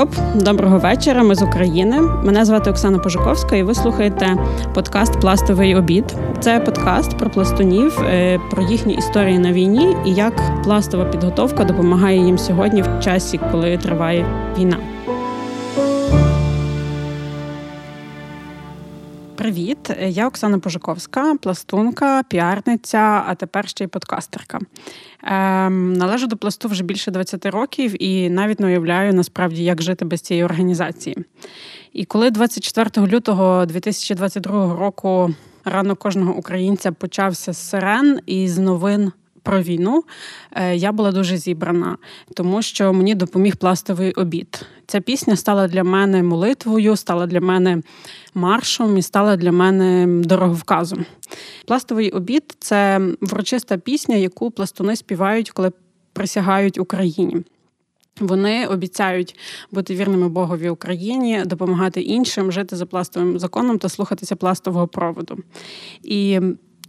Скоп, доброго вечора. Ми з України. Мене звати Оксана Пожуковська, і ви слухаєте подкаст Пластовий обід. Це подкаст про пластунів, е, про їхні історії на війні і як пластова підготовка допомагає їм сьогодні в часі, коли триває війна. Привіт, я Оксана Пожиковська, пластунка, піарниця, а тепер ще й подкастерка. Ем, Належу до пласту вже більше 20 років і навіть не уявляю насправді, як жити без цієї організації. І коли 24 лютого 2022 року ранок кожного українця почався з сирен і з новин про війну, е, я була дуже зібрана, тому що мені допоміг пластовий обід. Ця пісня стала для мене молитвою, стала для мене маршом і стала для мене дороговказом. Пластовий обід це врочиста пісня, яку пластуни співають, коли присягають Україні. Вони обіцяють бути вірними Богові Україні, допомагати іншим, жити за пластовим законом та слухатися пластового проводу. І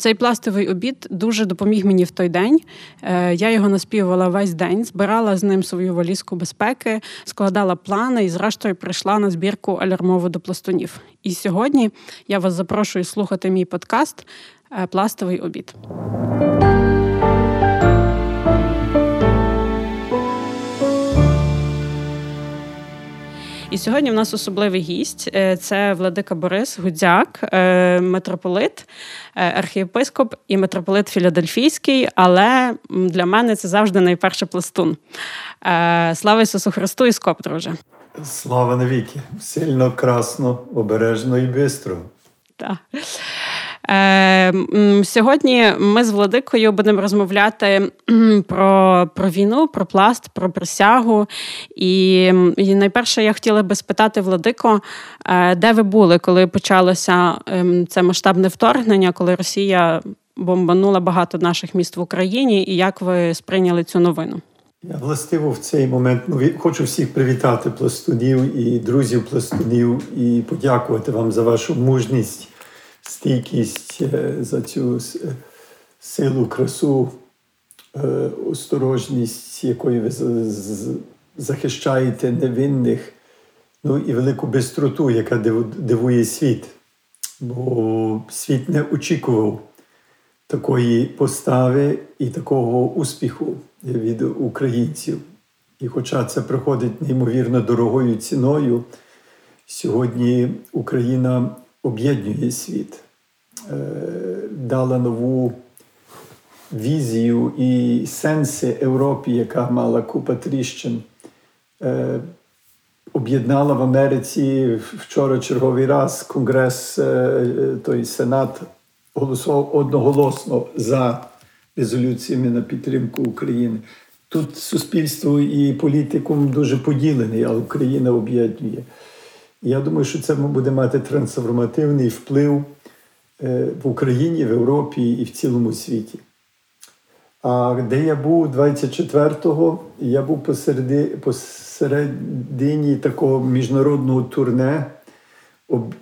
цей пластовий обід дуже допоміг мені в той день. Е, я його наспівувала весь день, збирала з ним свою валізку безпеки, складала плани і, зрештою, прийшла на збірку алярмову до пластунів. І сьогодні я вас запрошую слухати мій подкаст е, Пластовий обід. І сьогодні в нас особливий гість е, це Владика Борис Гудзяк, е, митрополит, е, архієпископ і митрополит Філадельфійський. Але для мене це завжди найперше пластун. Слава Ісусу Христу і скоп, друже. Слава навіки! Сильно, красно, обережно і бистро. Так. Е, Сьогодні ми з Владикою будемо розмовляти про про війну, про пласт, про присягу. І, і найперше я хотіла би спитати Владико, е, де ви були, коли почалося ем, це масштабне вторгнення, коли Росія бомбанула багато наших міст в Україні, і як ви сприйняли цю новину? Я властиво в цей момент ну, хочу всіх привітати пластунів і друзів пластунів і подякувати вам за вашу мужність стійкість е, за цю е, силу, красу, е, осторожність, якою ви захищаєте невинних, ну і велику бистроту, яка дивує світ. Бо світ не очікував такої постави і такого успіху від українців. І хоча це проходить неймовірно дорогою ціною, сьогодні Україна об'єднує світ, е, дала нову візію і сенси Європі, яка мала купа тріщин. Е, об'єднала в Америці вчора черговий раз Конгрес, е, той Сенат голосував одноголосно за резолюціями на підтримку України. Тут суспільство і політикум дуже поділений, а Україна об'єднує. Я думаю, що це буде мати трансформативний вплив е, в Україні, в Європі і в цілому світі. А де я був 24-го, я був посереди, посередині такого міжнародного турне,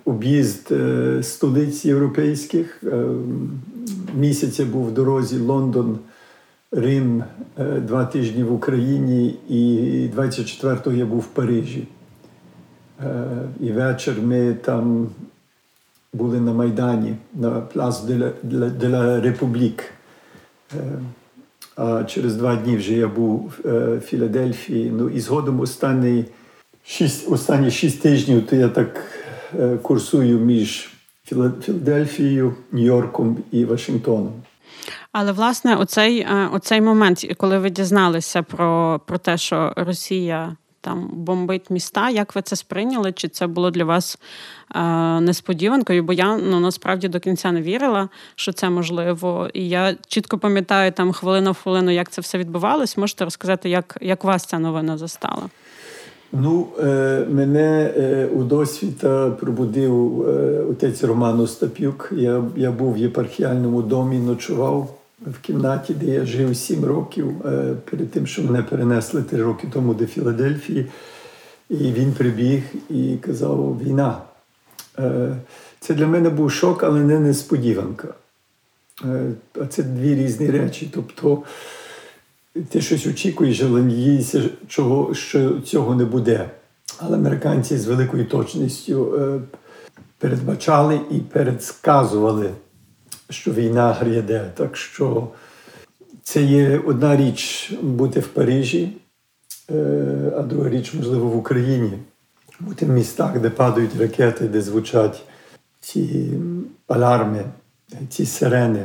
об'їзд е, столиць європейських. Е, місяця був в дорозі Лондон, Рим, два тижні в Україні, і 24-го я був в Парижі. Е, і вечір ми там були на Майдані, на Плас де ла Републік. Е, а через два дні вже я був в е, Філадельфії. Ну і згодом останні шість, останні шість тижнів то я так курсую між Філадельфією, Нью-Йорком і Вашингтоном. Але власне, оцей оцей момент, коли ви дізналися про, про те, що Росія там бомбить міста. Як ви це сприйняли? Чи це було для вас е, несподіванкою? Бо я ну насправді до кінця не вірила, що це можливо. І я чітко пам'ятаю там хвилина в хвилину, як це все відбувалось. Можете розказати, як як вас ця новина застала? Ну, е, мене е, у досвіта пробудив е, отець Роман Остапюк. Я я був в єпархіальному домі, ночував в кімнаті, де я жив сім років, е, перед тим, що мене перенесли три роки тому до Філадельфії. І він прибіг і казав: війна. Е, це для мене був шок, але не несподіванка. Е, а це дві різні речі. Тобто ти щось очікуєш, але надієшся, що цього не буде. Але американці з великою точністю передбачали і передсказували, що війна гряде. Так що це є одна річ бути в Парижі, е, а друга річ, можливо, в Україні. Бути в містах, де падають ракети, де звучать ці аларми, ці сирени.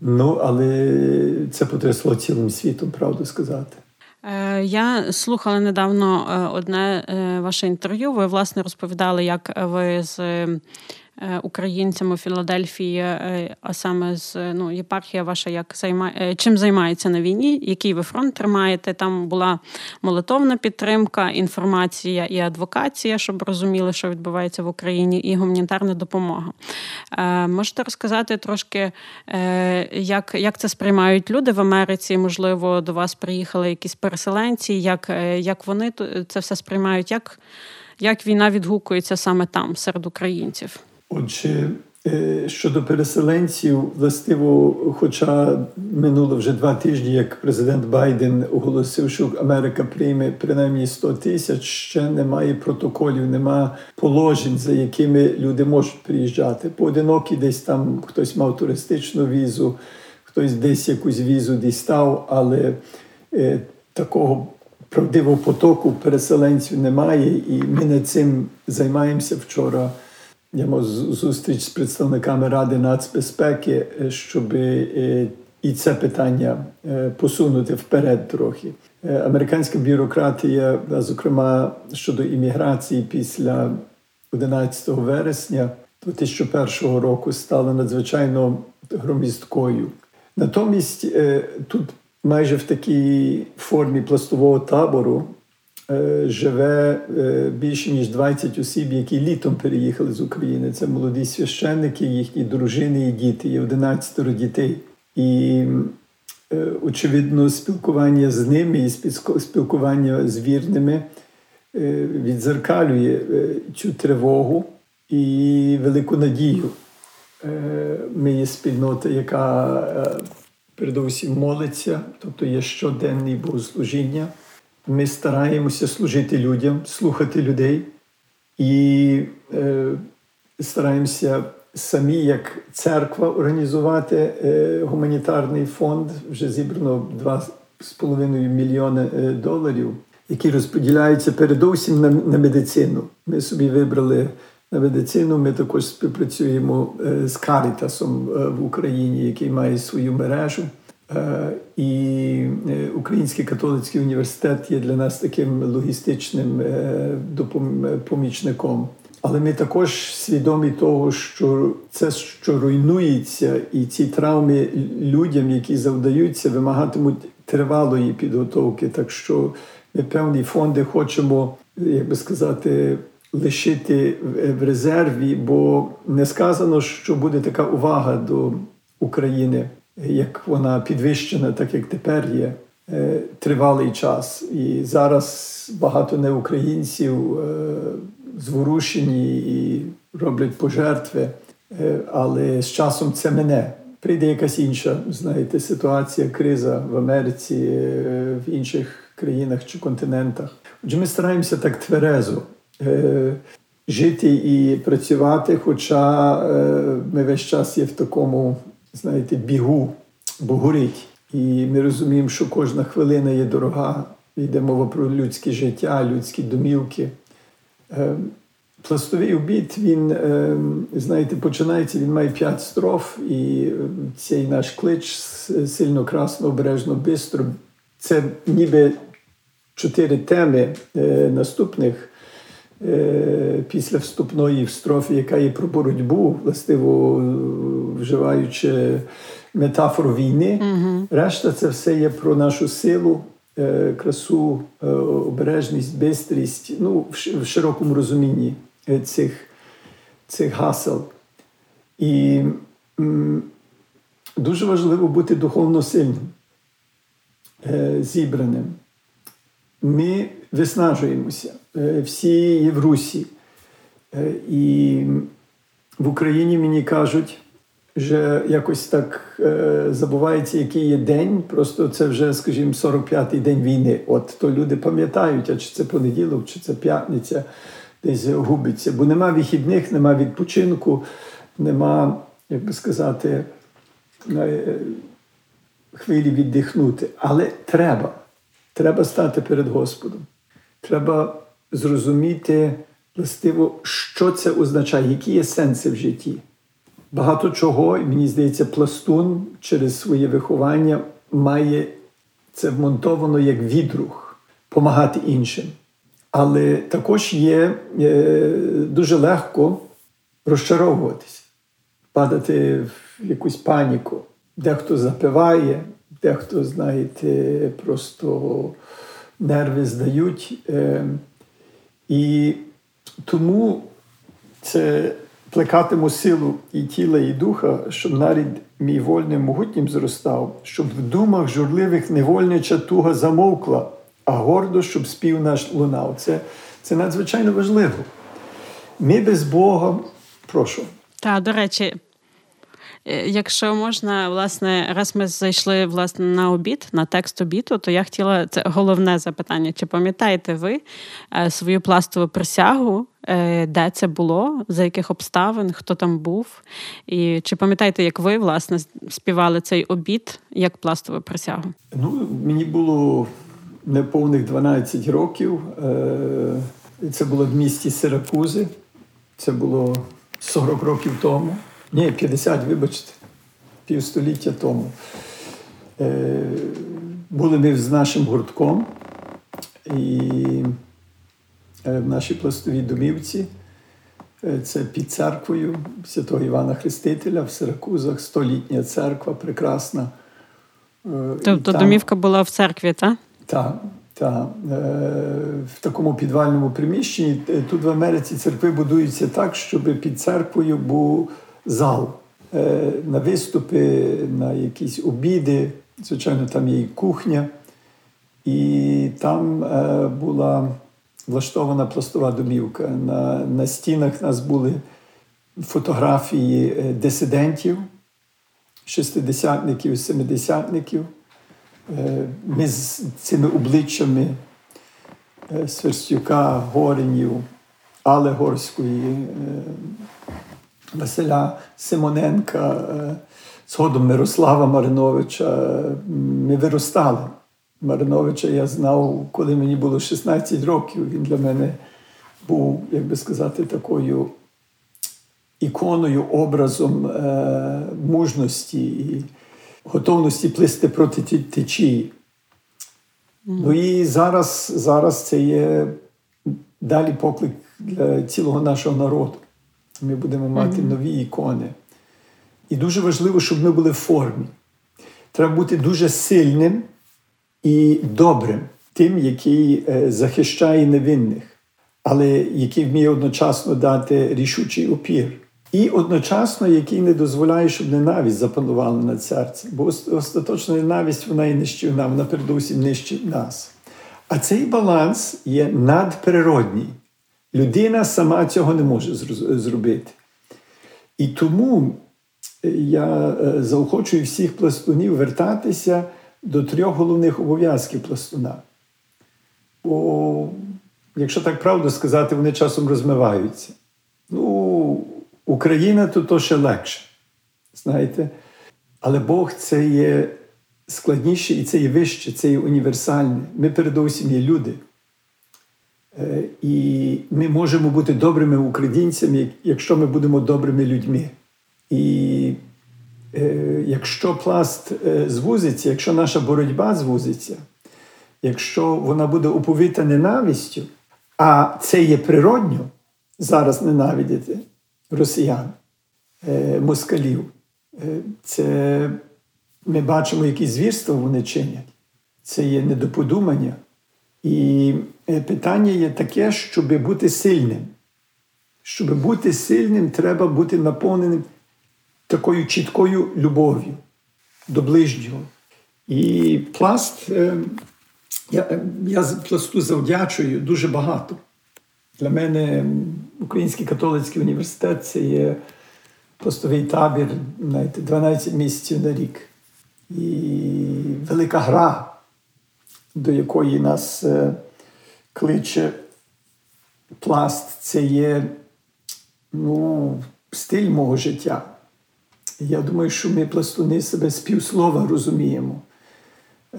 Ну, але це потрясло цілим світом, правду сказати. Е, я слухала недавно е, одне ваше інтерв'ю. Ви власне розповідали, як ви з українцями Філадельфії, е, а саме з ну, єпархія ваша як займає е, чим займається на війні, який ви фронт тримаєте? Там була молитовна підтримка, інформація і адвокація, щоб розуміли, що відбувається в Україні, і гуманітарна допомога. Можете розказати трошки, як як це сприймають люди в Америці? Можливо, до вас приїхали якісь переселенці, як як вони це все сприймають? Як як війна відгукується саме там, серед українців? Отже, е, щодо переселенців, властиво, хоча минуло вже два тижні, як президент Байден оголосив, що Америка прийме принаймні 100 тисяч, ще немає протоколів, немає положень, за якими люди можуть приїжджати. Поодинокі десь там хтось мав туристичну візу, хтось десь якусь візу дістав, але е, такого. Правдивого потоку переселенців немає, і ми над цим займаємося вчора. Зустріч з представниками Ради нацбезпеки, е, щоб е, і це питання е, посунути вперед трохи. Американська бюрократія, зокрема щодо імміграції після 11 вересня 2001 року, стала надзвичайно громісткою. Натомість тут майже в такій формі пластового табору живе е, більше ніж 20 осіб, які літом переїхали з України. Це молоді священники, їхні дружини і діти, є 11 дітей. І е, очевидно, спілкування з ними і спілкування з вірними відзеркалює цю тривогу і велику надію. Ми є спільнота, яка передусім молиться, тобто є щоденні богослужіння. Ми стараємося служити людям, слухати людей і е, стараємося самі, як церква, організувати е, гуманітарний фонд. Вже зібрано 2,5 мільйони е, доларів, які розподіляються передусім на, на медицину. Ми собі вибрали на медицину. Ми також співпрацюємо е, з Карітасом е, в Україні, який має свою мережу. Е, і е, Український католицький університет є для нас таким логістичним е, помічником. Але ми також свідомі того, що це, що руйнується, і ці травми людям, які завдаються, вимагатимуть тривалої підготовки. Так що ми певні фонди хочемо, як би сказати, лишити в резерві, бо не сказано, що буде така увага до України як вона підвищена, так як тепер є е, тривалий час. І зараз багато неукраїнців е, зворушені і роблять пожертви, е, але з часом це мене. Прийде якась інша, знаєте, ситуація, криза в Америці, в інших країнах чи континентах. Отже, ми стараємося так тверезо жити і працювати, хоча ми весь час є в такому знаєте, бігу, бо горить. І ми розуміємо, що кожна хвилина є дорога. Йде мова про людське життя, людські домівки. Ем, пластовий обід, він, ем, знаєте, починається, він має п'ять строф, і ем, цей наш клич сильно красно, обережно, бистро. Це ніби чотири теми е, наступних після вступної строфи, яка є про боротьбу, властиво вживаючи метафору війни. Угу. Решта це все є про нашу силу, е, красу, е, обережність, бистрість, ну, в широкому розумінні цих, цих гасел. І дуже важливо бути духовно сильним, зібраним. Ми виснажуємося. Е, всі в Русі. Е, і в Україні мені кажуть, вже якось так е, забувається, який є день. Просто це вже, скажімо, 45-й день війни. От то люди пам'ятають, а чи це понеділок, чи це п'ятниця, десь губиться. Бо нема вихідних, нема відпочинку, нема, як би сказати, хвилі віддихнути. Але треба. Треба стати перед Господом. Треба зрозуміти властиво, що це означає, які є сенси в житті. Багато чого, і мені здається, пластун через своє виховання має це вмонтовано як відрух, допомагати іншим. Але також є е, дуже легко розчаровуватися, падати в якусь паніку. Дехто запиває, дехто, знаєте, просто нерви здають. Е, і тому це плекатиму силу і тіла, і духа, щоб навіть мій вольним могутнім зростав, щоб в думах журливих невольнича туга замовкла, а гордо, щоб спів наш лунав. Це, Це надзвичайно важливо. Ми без Бога, прошу. Так, до речі. Е, якщо можна, власне, раз ми зайшли власне на обід, на текст обіду, то я хотіла це головне запитання: чи пам'ятаєте ви е, свою пластову присягу, е, де це було, за яких обставин, хто там був? І чи пам'ятаєте, як ви власне співали цей обід як пластову присягу? Ну, мені було неповних 12 років. Це було в місті Сиракузи. Це було 40 років тому. Ні, 50, вибачте, півстоліття тому. Е, Були ми з нашим гуртком і е, в нашій пластовій домівці. Е, це під церквою Святого Івана Хрестителя в Сиракузах, столітня церква, прекрасна. Тобто там, домівка була в церкві, так? Так. Та, в такому підвальному приміщенні тут в Америці церкви будуються так, щоб під церквою був зал е, на виступи, на якісь обіди. Звичайно, там є і кухня. І там е, була влаштована пластова домівка. На на стінах нас були фотографії е, дисидентів, шестидесятників, семидесятників. Ми з цими обличчями Сверстюка, Горенів, Але Горської, Василя Симоненка, е, згодом Мирослава Мариновича. Ми виростали. Мариновича я знав, коли мені було 16 років. Він для мене був, як би сказати, такою іконою, образом е, мужності і готовності плисти проти течії. Mm. Ну і зараз, зараз це є далі поклик для цілого нашого народу. Ми будемо мати нові ікони. І дуже важливо, щоб ми були в формі. Треба бути дуже сильним і добрим, тим, який е, захищає невинних, але який вміє одночасно дати рішучий опір. І одночасно, який не дозволяє, щоб ненависть запанувала над серцем. Бо остаточна ненависть вона і нищівна, вона передусім нищить нас. А цей баланс є надприродній. Людина сама цього не може зробити. І тому я е, заохочую всіх пластунів вертатися до трьох головних обов'язків пластуна. Бо, якщо так правду сказати, вони часом розмиваються. Ну, Україна то то ще легше. Знаєте? Але Бог це є складніше і це є вище, це є універсальне. Ми передусім є люди. Е, і ми можемо бути добрими українцями, якщо ми будемо добрими людьми. І е, якщо пласт е, звузиться, якщо наша боротьба звузиться, якщо вона буде уповита ненавистю, а це є природньо зараз ненавидіти росіян, москалів, це ми бачимо, які звірства вони чинять. Це є недоподумання. І питання є таке, щоб бути сильним. Щоб бути сильним, треба бути наповненим такою чіткою любов'ю до ближнього. І пласт, е, я е, я пласту завдячую дуже багато. Для мене Український католицький університет це є пластовий табір, знаєте, 12 місяців на рік. І велика гра, до якої нас е, кличе пласт, це є ну, стиль мого життя. Я думаю, що ми пластуни себе з півслова розуміємо. Е,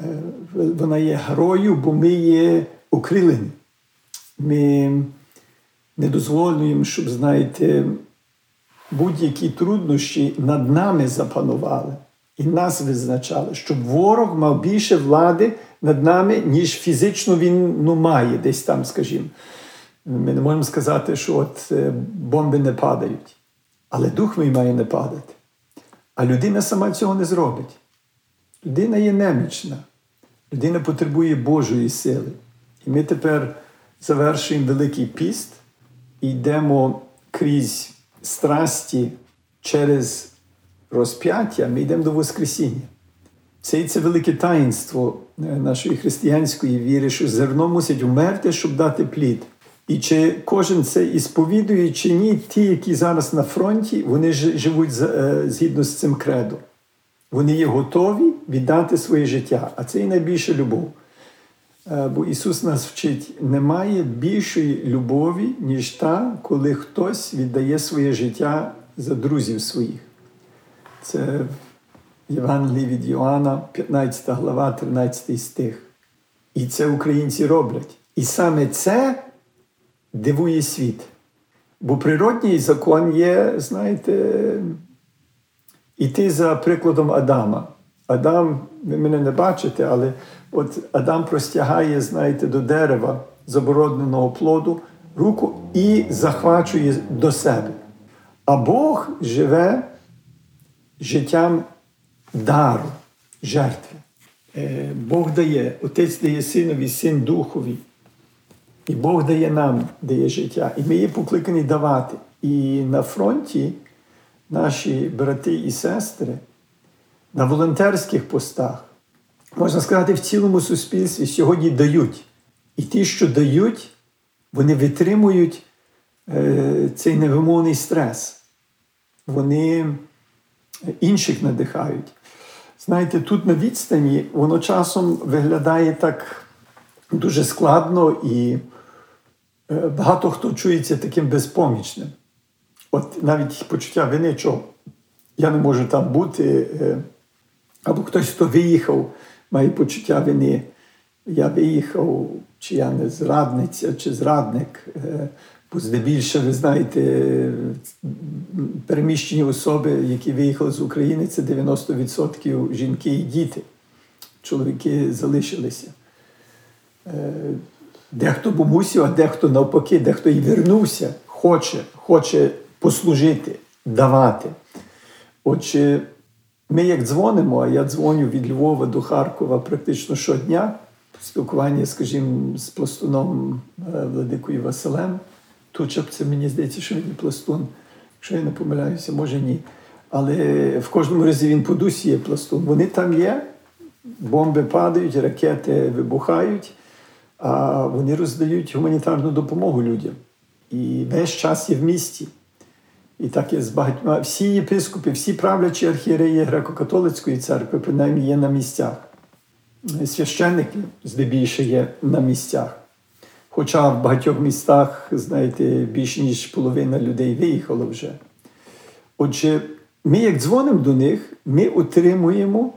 вона є грою, бо ми є окрилені. Ми не дозволюємо, щоб, знаєте, будь-які труднощі над нами запанували і нас визначали, щоб ворог мав більше влади над нами, ніж фізично він ну, має десь там, скажімо. Ми не можемо сказати, що от е, бомби не падають. Але дух мій має не падати. А людина сама цього не зробить. Людина є немічна. Людина потребує Божої сили. І ми тепер завершуємо Великий піст і йдемо крізь страсті через розп'яття, ми йдемо до Воскресіння. Це і це велике таїнство е, нашої християнської віри, що зерно мусить вмерти, щоб дати плід. І чи кожен це і сповідує, чи ні, ті, які зараз на фронті, вони живуть е, згідно з цим кредом. Вони є готові віддати своє життя, а це і найбільша любов. Е, бо Ісус нас вчить, немає більшої любові, ніж та, коли хтось віддає своє життя за друзів своїх. Це Євангелії від Йоанна, 15 глава, 13 стих. І це українці роблять. І саме це дивує світ. Бо природній закон є, знаєте, іти за прикладом Адама. Адам, ви мене не бачите, але от Адам простягає, знаєте, до дерева забороненого плоду руку і захвачує до себе. А Бог живе життям дару, жертви. Е, Бог дає, Отець дає синові, син Духові. І Бог дає нам, дає життя. І ми є покликані давати. І на фронті наші брати і сестри на волонтерських постах, можна сказати, в цілому суспільстві сьогодні дають. І ті, що дають, вони витримують е, цей невимовний стрес. Вони інших надихають. Знаєте, тут на відстані воно часом виглядає так дуже складно і е, багато хто чується таким безпомічним. От навіть почуття вини, що я не можу там бути, е, або хтось, хто виїхав, має почуття вини. Я виїхав, чи я не зрадниця, чи зрадник. Бо здебільшого, знаєте, переміщені особи, які виїхали з України, це 90% жінки і діти. Чоловіки залишилися. Е, дехто був а дехто навпаки, дехто і вернувся, хоче, хоче послужити, давати. Отже, ми як дзвонимо, а я дзвоню від Львова до Харкова практично щодня, спілкування, скажімо, з пластуном е, Владикою Василем. Тут це мені здається, що він і пластун. Якщо я не помиляюся, може ні. Але в кожному разі він по дусі є пластун. Вони там є, бомби падають, ракети вибухають, а вони роздають гуманітарну допомогу людям. І весь час є в місті. І так є з багатьма. Всі єпископи, всі правлячі архієреї греко-католицької церкви, принаймні, є на місцях. Священники здебільше є на місцях. Хоча в багатьох містах, знаєте, більше ніж половина людей виїхало вже. Отже, ми, як дзвонимо до них, ми отримуємо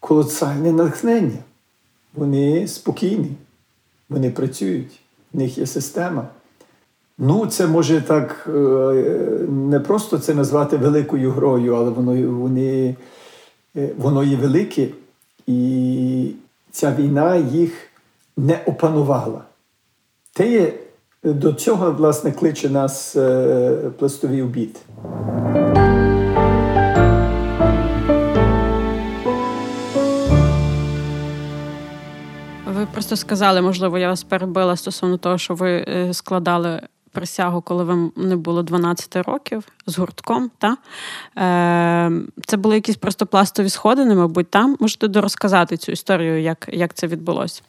колосальне натхнення. Вони спокійні, вони працюють, в них є система. Ну, це може так е, не просто це назвати великою грою, але воно вони, е, воно є велике, і ця війна їх не опанувала. Є до цього, власне, кличе нас е, пластовий обід. Ви просто сказали, можливо, я вас перебила стосовно того, що ви складали присягу, коли вам не було 12 років з гуртком. Та? Е, Це були якісь просто пластові сходини, мабуть, там. Можете дорозказати цю історію, як, як це відбулося?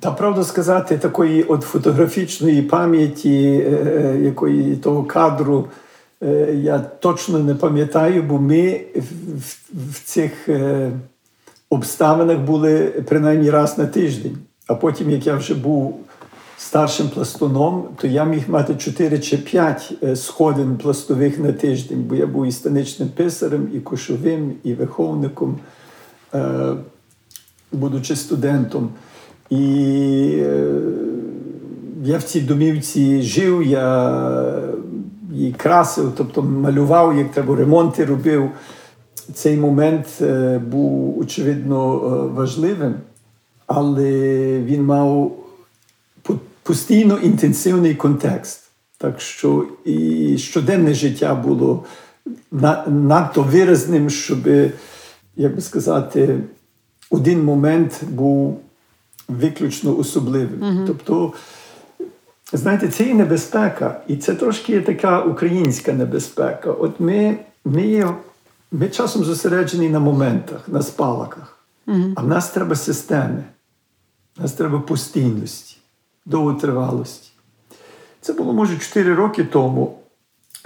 Та правду сказати, такої от фотографічної пам'яті, е, якої того кадру Е, я точно не пам'ятаю, бо ми в, цих е, обставинах були принаймні раз на тиждень. А потім, як я вже був старшим пластуном, то я міг мати 4 чи 5 е, сходин пластових на тиждень, бо я був і станичним писарем, і кошовим, і виховником, будучи студентом. І я в цій домівці жив, я її красив, тобто малював, як треба ремонти робив. Цей момент е, був очевидно е, важливим, але він мав постійно інтенсивний контекст. Так що і щоденне життя було надто виразним, щоб, як би сказати, один момент був виключно особливим. Mm -hmm. Тобто Знаєте, це і небезпека, і це трошки є така українська небезпека. От ми ми, є, ми часом зосереджені на моментах, на спалаках, угу. а в нас треба системи, в нас треба постійності, довготривалості. Це було, може, 4 роки тому.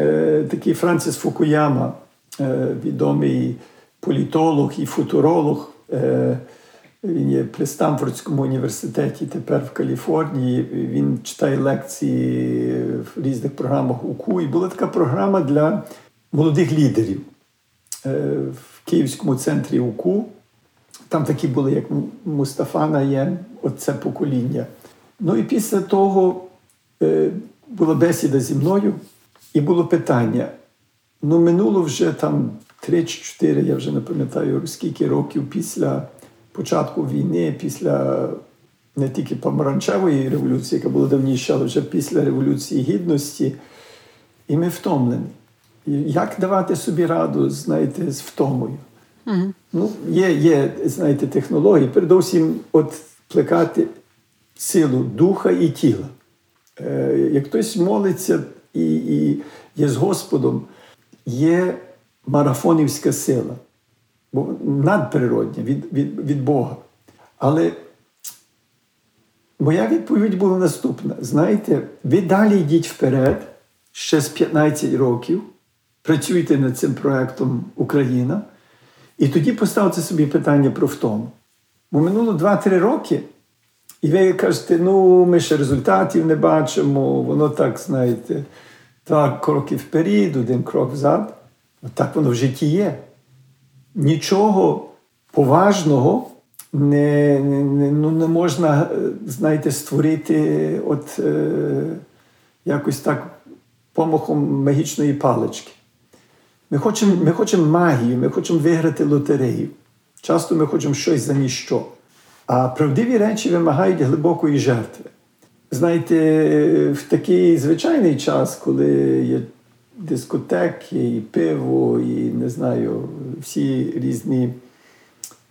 Е, Такий Франціс Фукуяма, е, відомий політолог і футуролог. Е, він є при Стамфордському університеті, тепер в Каліфорнії. Він читає лекції в різних програмах УКУ. І була така програма для молодих лідерів е, в Київському центрі УКУ. Там такі були, як Мустафа Наєм, оце покоління. Ну і після того е, була бесіда зі мною, і було питання. Ну, минуло вже там 3-4, я вже не пам'ятаю, скільки років після початку війни, після не тільки помаранчевої революції, яка була давніше, але вже після Революції Гідності, і ми втомлені. Як давати собі раду, знаєте, з втомою? Угу. Ну, Є, є, знаєте, технології, передовсім от плекати силу духа і тіла. Е, Як хтось молиться і, і є з Господом, є марафонівська сила бо надприродня від, від, від Бога. Але моя відповідь була наступна: знаєте, ви далі йдіть вперед, ще з 15 років, працюйте над цим проєктом Україна, і тоді поставте собі питання про втому. Бо минуло 2-3 роки. І ви кажете, ну, ми ще результатів не бачимо, воно так, знаєте, так, кроки вперед, один крок взад. Так воно в житті є нічого поважного не не, ну, не можна, знаєте, створити от е, якось так помахом магічної палички. Ми хочемо ми хочемо магію, ми хочемо виграти лотерею. Часто ми хочемо щось за ніщо. А правдиві речі вимагають глибокої жертви. Знаєте, в такий звичайний час, коли є дискотеки, і пиво, і не знаю, всі різні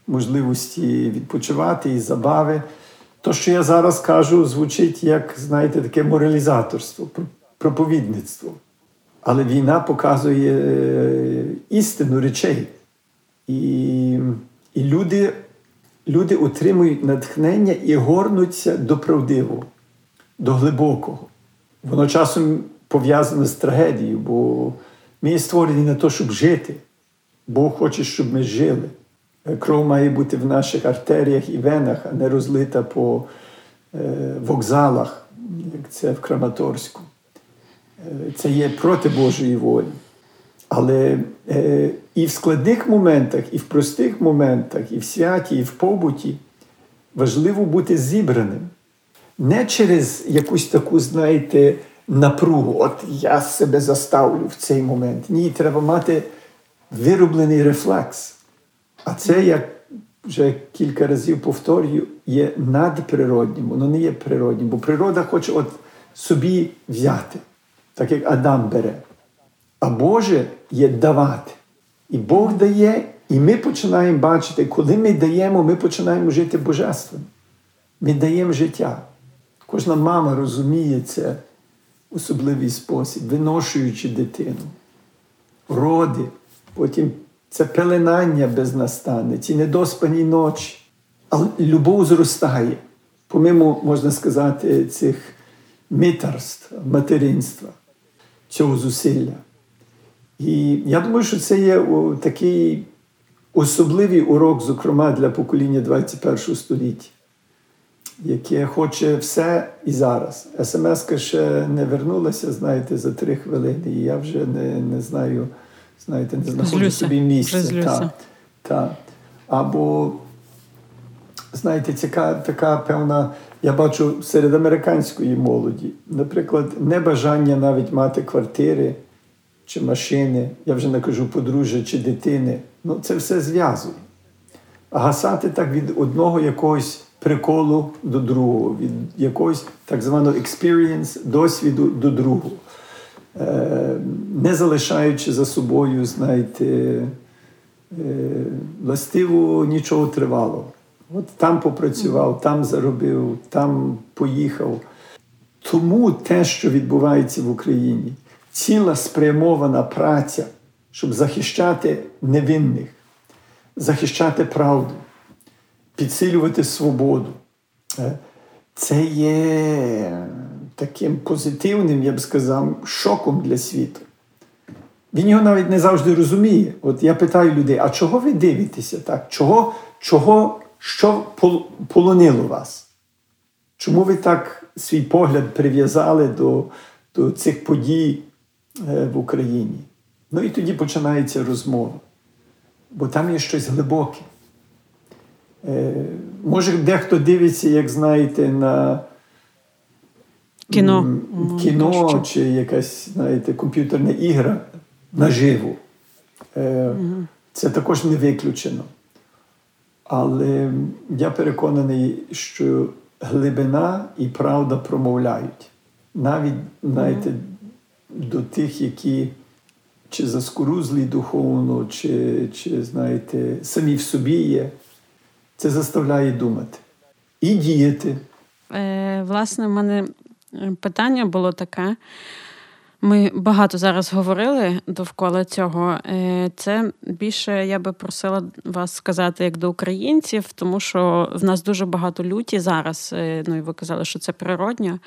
можливості відпочивати і забави. То, що я зараз кажу, звучить як, знаєте, таке моралізаторство, проповідництво. Але війна показує е, істину речей. І і люди люди отримують натхнення і горнуться до правдивого, до глибокого. Воно часом пов'язане з трагедією, бо ми є створені на те, щоб жити. Бог хоче, щоб ми жили. Кров має бути в наших артеріях і венах, а не розлита по е, вокзалах, як це в Краматорську. Е, це є проти Божої волі. Але е, і в складних моментах, і в простих моментах, і в святі, і в побуті важливо бути зібраним. Не через якусь таку, знаєте, напругу. От я себе заставлю в цей момент. Ні, треба мати вироблений рефлекс. А це, як вже кілька разів повторюю, є надприроднім, воно не є природнім, бо природа хоче от собі взяти, так як Адам бере. А Боже є давати. І Бог дає, і ми починаємо бачити, коли ми даємо, ми починаємо жити божественно. Ми даємо життя. Кожна мама розуміє це особливий спосіб, виношуючи дитину, роди, потім це пеленання безнастанне, ці недоспані ночі. Але любов зростає, помимо, можна сказати, цих митарств, материнства, цього зусилля. І я думаю, що це є такий особливий урок, зокрема, для покоління 21 століття, яке хоче все і зараз. СМС ще не вернулася, знаєте, за три хвилини. І я вже не не знаю, знаєте, не знаходжу собі місця. Та, та. Або, знаєте, така, така певна. Я бачу серед американської молоді, наприклад, небажання навіть мати квартири чи машини, я вже не кажу подружжя чи дитини. Ну, це все зв'язує. А гасати так від одного якогось приколу до другого, від якогось так званого experience, досвіду до другого, е, не залишаючи за собою, знаєте, е, властиво нічого тривалого. От там попрацював, там заробив, там поїхав. Тому те, що відбувається в Україні, ціла спрямована праця, щоб захищати невинних, захищати правду, підсилювати свободу. Е, це є таким позитивним, я б сказав, шоком для світу. Він його навіть не завжди розуміє. От я питаю людей: а чого ви дивитеся так? Чого, чого, Що полонило вас? Чому ви так свій погляд прив'язали до, до цих подій Е, в Україні. Ну і тоді починається розмова. Бо там є щось глибоке. Е, може, дехто дивиться, як знаєте, на кіно кіно чи якась, знаєте, комп'ютерна ігра наживо. Е, це також не виключено. Але я переконаний, що глибина і правда промовляють. Навіть, знаєте, до тих, які чи заскорузлі духовно, чи, чи знаєте, самі в собі є, це заставляє думати і діяти. Е, Власне, в мене е, питання було таке. Ми багато зараз говорили довкола цього. Е, це більше я би просила вас сказати як до українців, тому що в нас дуже багато люті зараз. Е, ну і ви казали, що це природньо.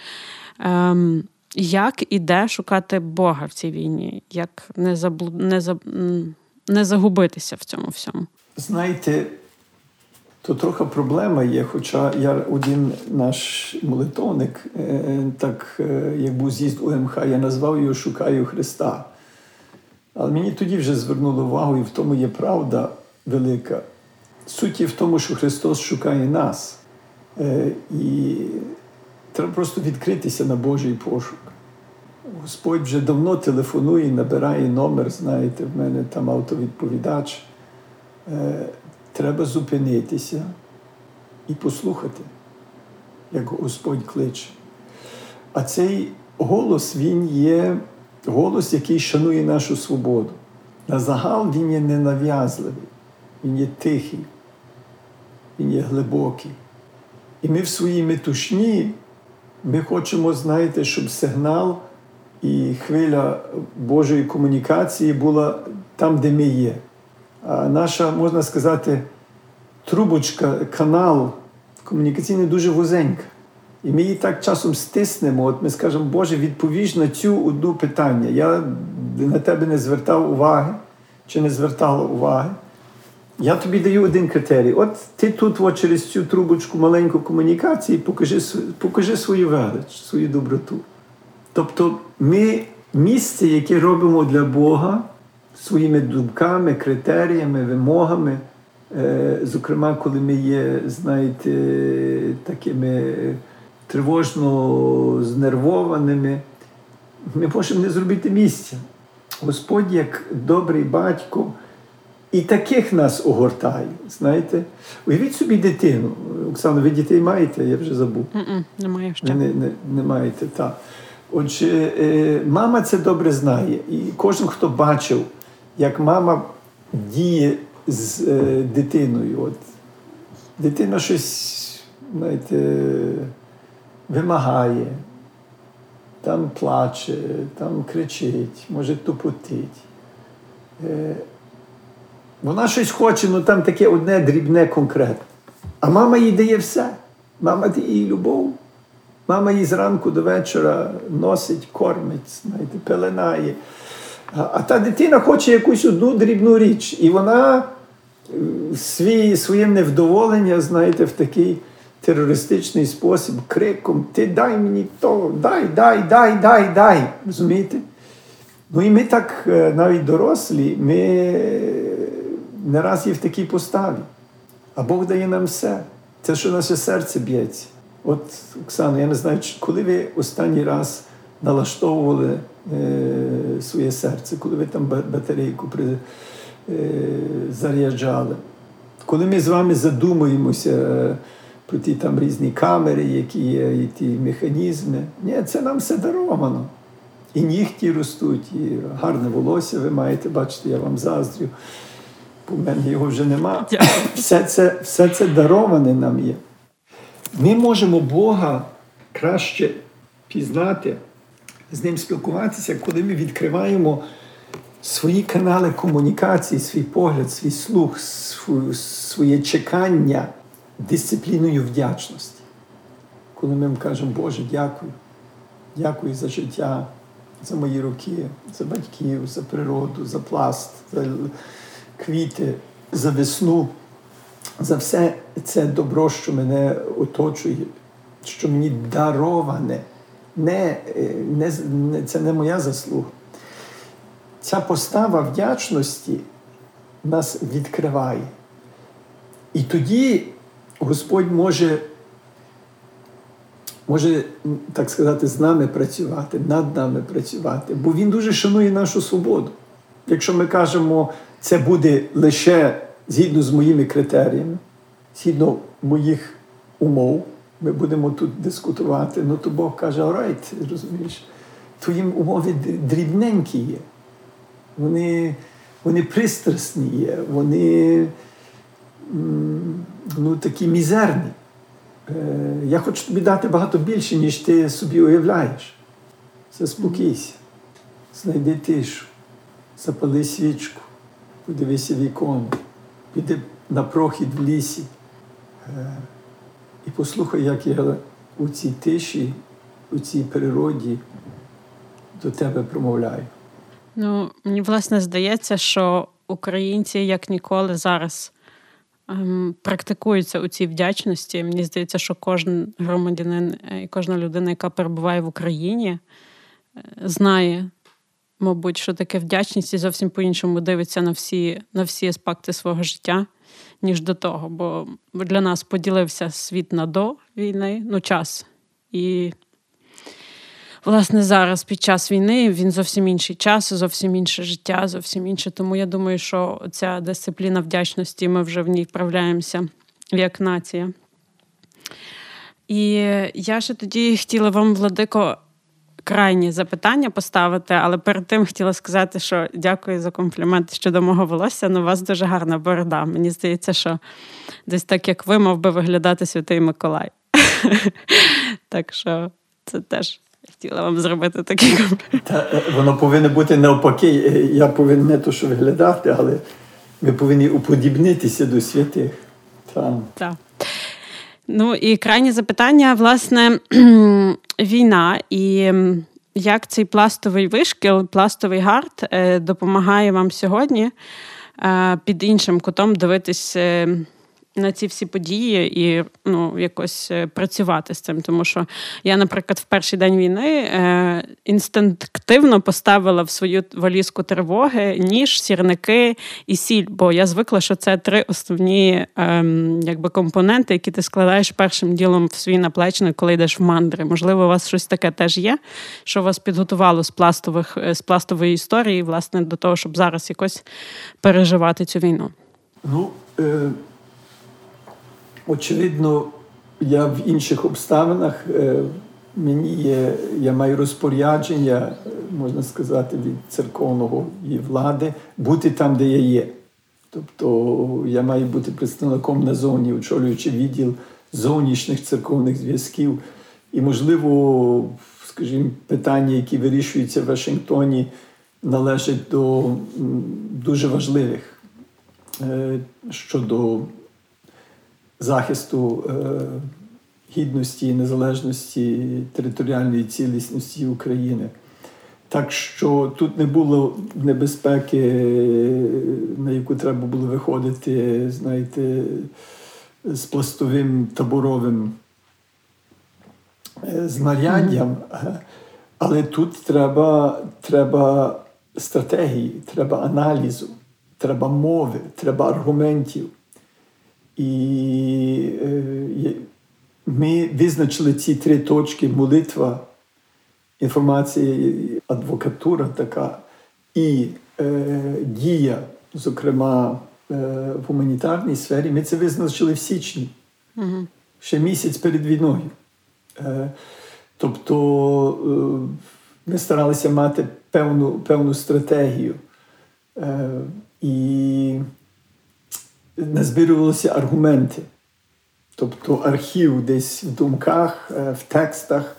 Ем, як і де шукати Бога в цій війні? Як не заблу... не, заб... не загубитися в цьому всьому? Знаєте, то трохи проблема є. Хоча я один наш молитовник, е, так е, як був з'їзд УМХ, я назвав його Шукаю Христа. Але мені тоді вже звернуло увагу, і в тому є правда велика. Суть є в тому, що Христос шукає нас. Е, і Треба просто відкритися на Божий пошук. Господь вже давно телефонує, набирає номер, знаєте, в мене там автовідповідач. Треба зупинитися і послухати, як Господь кличе. А цей голос, він є голос, який шанує нашу свободу. На загал він є ненав'язливий, він є тихий, він є глибокий. І ми в своїй метушні ми хочемо, знаєте, щоб сигнал і хвиля Божої комунікації була там, де ми є. Наша, можна сказати, трубочка, канал комунікаційний дуже вузенька. І ми її так часом стиснемо. От ми скажемо, Боже, відповіж на цю одну питання. Я на тебе не звертав уваги чи не звертала уваги. Я тобі даю один критерій. От ти тут от, через цю трубочку маленьку комунікації покажи покажи свою велич, свою доброту. Тобто ми місце, яке робимо для Бога своїми думками, критеріями, вимогами, е, зокрема, коли ми є, знаєте, такими тривожно знервованими, ми можемо не зробити місця. Господь, як добрий батько. І таких нас огортає. знаєте. Уявіть собі дитину. Оксана, ви дітей маєте? Я вже забув. Немає ще. Не, не, не маєте, так. Отже, е, мама це добре знає. І кожен, хто бачив, як мама діє з е, дитиною. От, Дитина щось, знаєте, вимагає, там плаче, там кричить, може тупотить. Е, вона щось хоче, ну там таке одне дрібне конкретне. А мама їй дає все. Мама дає їй любов. Мама її зранку до вечора носить, кормить, знаєте, пеленає. А, та дитина хоче якусь одну дрібну річ, і вона е, свій, своє невдоволення, знаєте, в такий терористичний спосіб, криком: Ти дай мені то, дай, дай, дай, дай, дай. Розумієте? Ну і ми так, е, навіть дорослі, ми не раз є в такій поставі. А Бог дає нам все. Це, що наше серце б'ється. От, Оксана, я не знаю, коли ви останній раз налаштовували е, своє серце, коли ви там батарейку при, е, заряджали. Коли ми з вами задумуємося е, про ті там різні камери, які є, і ті механізми, ні, це нам все даровано. І нігті ростуть, і гарне волосся ви маєте, бачите, я вам заздрю. У мене його вже нема. Все це, все це дароване нам є. Ми можемо Бога краще пізнати, з ним спілкуватися, коли ми відкриваємо свої канали комунікації, свій погляд, свій слух, своє чекання дисципліною вдячності. Коли ми кажемо, Боже, дякую, дякую за життя, за мої роки, за батьків, за природу, за пласт, за квіти, за весну, за все це добро, що мене оточує, що мені дароване. Не, не, Це не моя заслуга. Ця постава вдячності нас відкриває. І тоді Господь може, може, так сказати, з нами працювати, над нами працювати, бо Він дуже шанує нашу свободу. Якщо ми кажемо, це буде лише згідно з моїми критеріями, згідно моїх умов, ми будемо тут дискутувати, ну то Бог каже, орайт, розумієш, твої умови дрібненькі є. Вони вони пристрасні є, вони ну, такі мізерні. Е, я хочу тобі дати багато більше, ніж ти собі уявляєш. Заспокійся, знайди тишу, запали свічку, подивися вікон, піди на прохід в лісі. І послухай, як я у цій тиші, у цій природі до тебе промовляю. Ну, мені власне здається, що українці як ніколи зараз ем, практикуються у цій вдячності. Мені здається, що кожен громадянин е, і кожна людина, яка перебуває в Україні, е, знає, мабуть, що таке вдячність і зовсім по-іншому дивиться на всі, на всі аспекти свого життя ніж до того. Бо для нас поділився світ на до війни, ну час. І, власне, зараз під час війни він зовсім інший час, зовсім інше життя, зовсім інше. Тому я думаю, що ця дисципліна вдячності, ми вже в ній вправляємося як нація. І я ще тоді хотіла вам, Владико, крайні запитання поставити, але перед тим хотіла сказати, що дякую за комплімент щодо мого волосся. Ну, у вас дуже гарна борода. Мені здається, що десь так, як ви, мав би виглядати Святий Миколай. Так що це теж. Хотіла вам зробити такий комплімент. Та, е, Воно повинно бути навпаки. Е, я повинен не то, що виглядати, але ми повинні уподібнитися до святих. Так. Ну і крайнє запитання, власне, війна і як цей пластовий вишкіл, пластовий гард е, допомагає вам сьогодні е, під іншим кутом дивитись е, на ці всі події і ну, якось е, працювати з цим. Тому що я, наприклад, в перший день війни е, інстинктивно поставила в свою валізку тривоги ніж, сірники і сіль. Бо я звикла, що це три основні е, якби, компоненти, які ти складаєш першим ділом в свій наплечник, коли йдеш в мандри. Можливо, у вас щось таке теж є, що вас підготувало з пластових е, з пластової історії, власне, до того, щоб зараз якось переживати цю війну. Ну, е- Очевидно, я в інших обставинах е, мені є, я маю розпорядження, можна сказати, від церковного і влади бути там, де я є. Тобто я маю бути представником назовні, очолюючи відділ зовнішніх церковних зв'язків. І, можливо, скажімо, питання, які вирішуються в Вашингтоні, належать до дуже важливих е, щодо захисту е, гідності, незалежності, територіальної цілісності України. Так що тут не було небезпеки, на яку треба було виходити, знаєте, з пластовим таборовим е, знаряддям. Але тут треба, треба стратегії, треба аналізу, треба мови, треба аргументів. І е, ми визначили ці три точки: молитва, інформація, адвокатура така і е, дія, зокрема е, в гуманітарній сфері. Ми це визначили в січні, угу. ще місяць перед війною. Е, Тобто е, ми старалися мати певну певну стратегію. Е, і назбирювалися аргументи. Тобто архів десь в думках, е, в текстах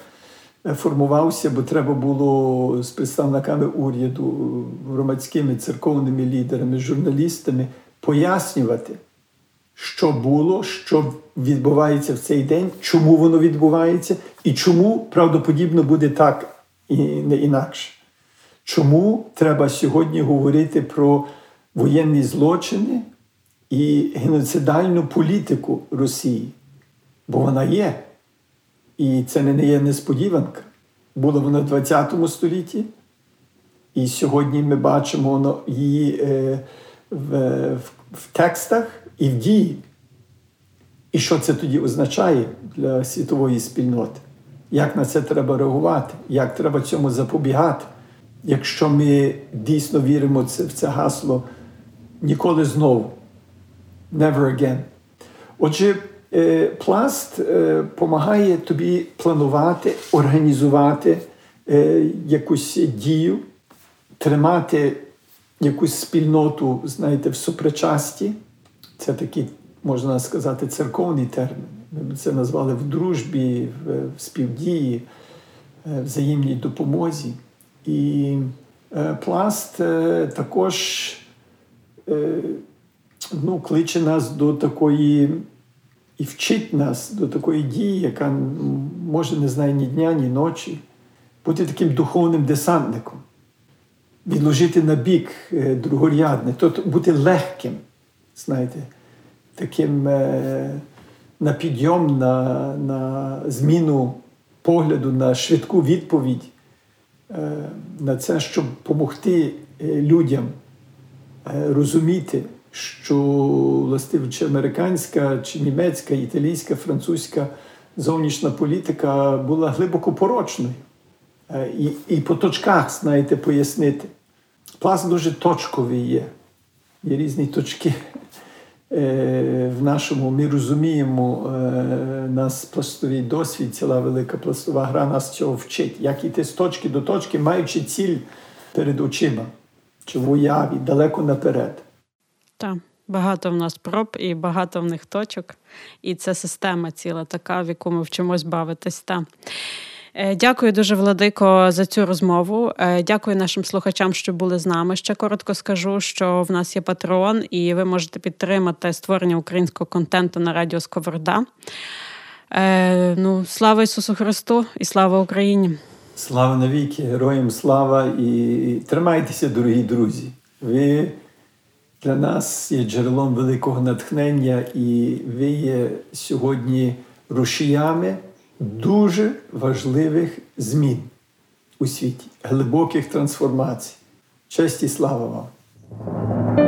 формувався, бо треба було з представниками уряду, громадськими церковними лідерами, журналістами пояснювати, що було, що відбувається в цей день, чому воно відбувається, і чому правдоподібно буде так і не інакше. Чому треба сьогодні говорити про воєнні злочини і геноцидальну політику Росії? Бо вона є. І це не є несподіванка. Була вона в ХХ столітті, і сьогодні ми бачимо її е, в, текстах і в дії. І що це тоді означає для світової спільноти? Як на це треба реагувати, як треба цьому запобігати? Якщо ми дійсно віримо в це гасло ніколи знову, never again. Отже, е, пласт допомагає е, тобі планувати, організувати е, якусь дію, тримати якусь спільноту, знаєте, в супричасті. Це такий, можна сказати, церковний термін. Ми б це назвали в дружбі, в співдії, взаємній допомозі. І пласт також ну, кличе нас до такої і вчить нас до такої дії, яка може не знає ні дня, ні ночі, бути таким духовним десантником, відложити на бік другорядне, тобто бути легким, знаєте, таким на підйом, на, на зміну погляду, на швидку відповідь. Е, на це, щоб допомогти е, людям е, розуміти, що властиво чи американська, чи німецька, італійська, французька зовнішня політика була глибоко порочною. І і по точках, знаєте, пояснити. Пласт дуже точковий є. Є різні точки Е, в нашому ми розуміємо е, нас пластовий досвід, ціла велика пластова гра нас цього вчить, як іти з точки до точки, маючи ціль перед очима, чи в уяві, далеко наперед. Так, багато в нас проб і багато в них точок. І це система ціла така, в яку ми вчимось бавитись. Та. Е, дякую дуже, Владико, за цю розмову. Е, дякую нашим слухачам, що були з нами. Ще коротко скажу, що в нас є патрон, і ви можете підтримати створення українського контенту на радіо Сковорода. Е, ну, Слава Ісусу Христу і слава Україні! Слава навіки, героям слава і тримайтеся, дорогі друзі. Ви для нас є джерелом великого натхнення, і ви є сьогодні рушіями дуже важливих змін у світі, глибоких трансформацій. Честь і слава вам!